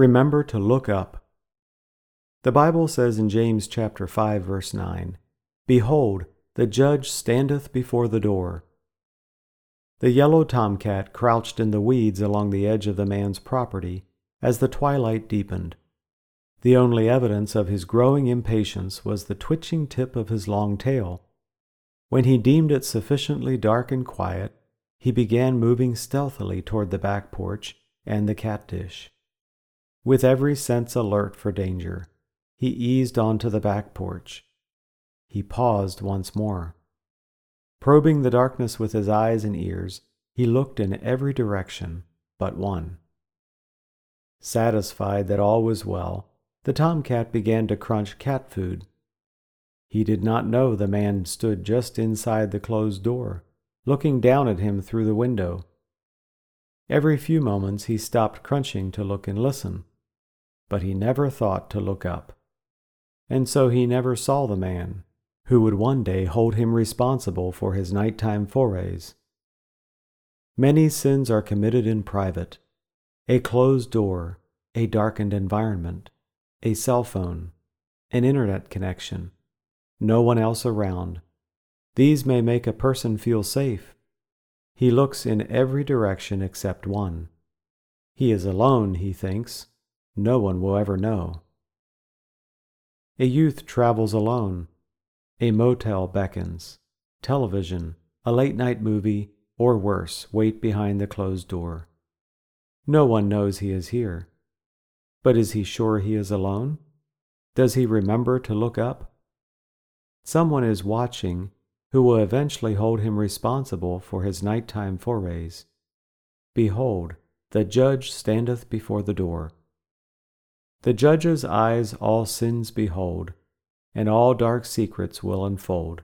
Remember to look up. The Bible says in James chapter 5 verse 9, Behold, the judge standeth before the door. The yellow tomcat crouched in the weeds along the edge of the man's property as the twilight deepened. The only evidence of his growing impatience was the twitching tip of his long tail. When he deemed it sufficiently dark and quiet, he began moving stealthily toward the back porch and the cat dish. With every sense alert for danger, he eased onto the back porch. He paused once more. Probing the darkness with his eyes and ears, he looked in every direction but one. Satisfied that all was well, the tomcat began to crunch cat food. He did not know the man stood just inside the closed door, looking down at him through the window. Every few moments he stopped crunching to look and listen, but he never thought to look up. And so he never saw the man, who would one day hold him responsible for his nighttime forays. Many sins are committed in private. A closed door, a darkened environment, a cell phone, an internet connection, no one else around. These may make a person feel safe. He looks in every direction except one. He is alone, he thinks. No one will ever know. A youth travels alone. A motel beckons. Television, a late night movie, or worse, wait behind the closed door. No one knows he is here. But is he sure he is alone? Does he remember to look up? Someone is watching who will eventually hold him responsible for his nighttime forays. Behold, the judge standeth before the door. The judge's eyes all sins behold, and all dark secrets will unfold.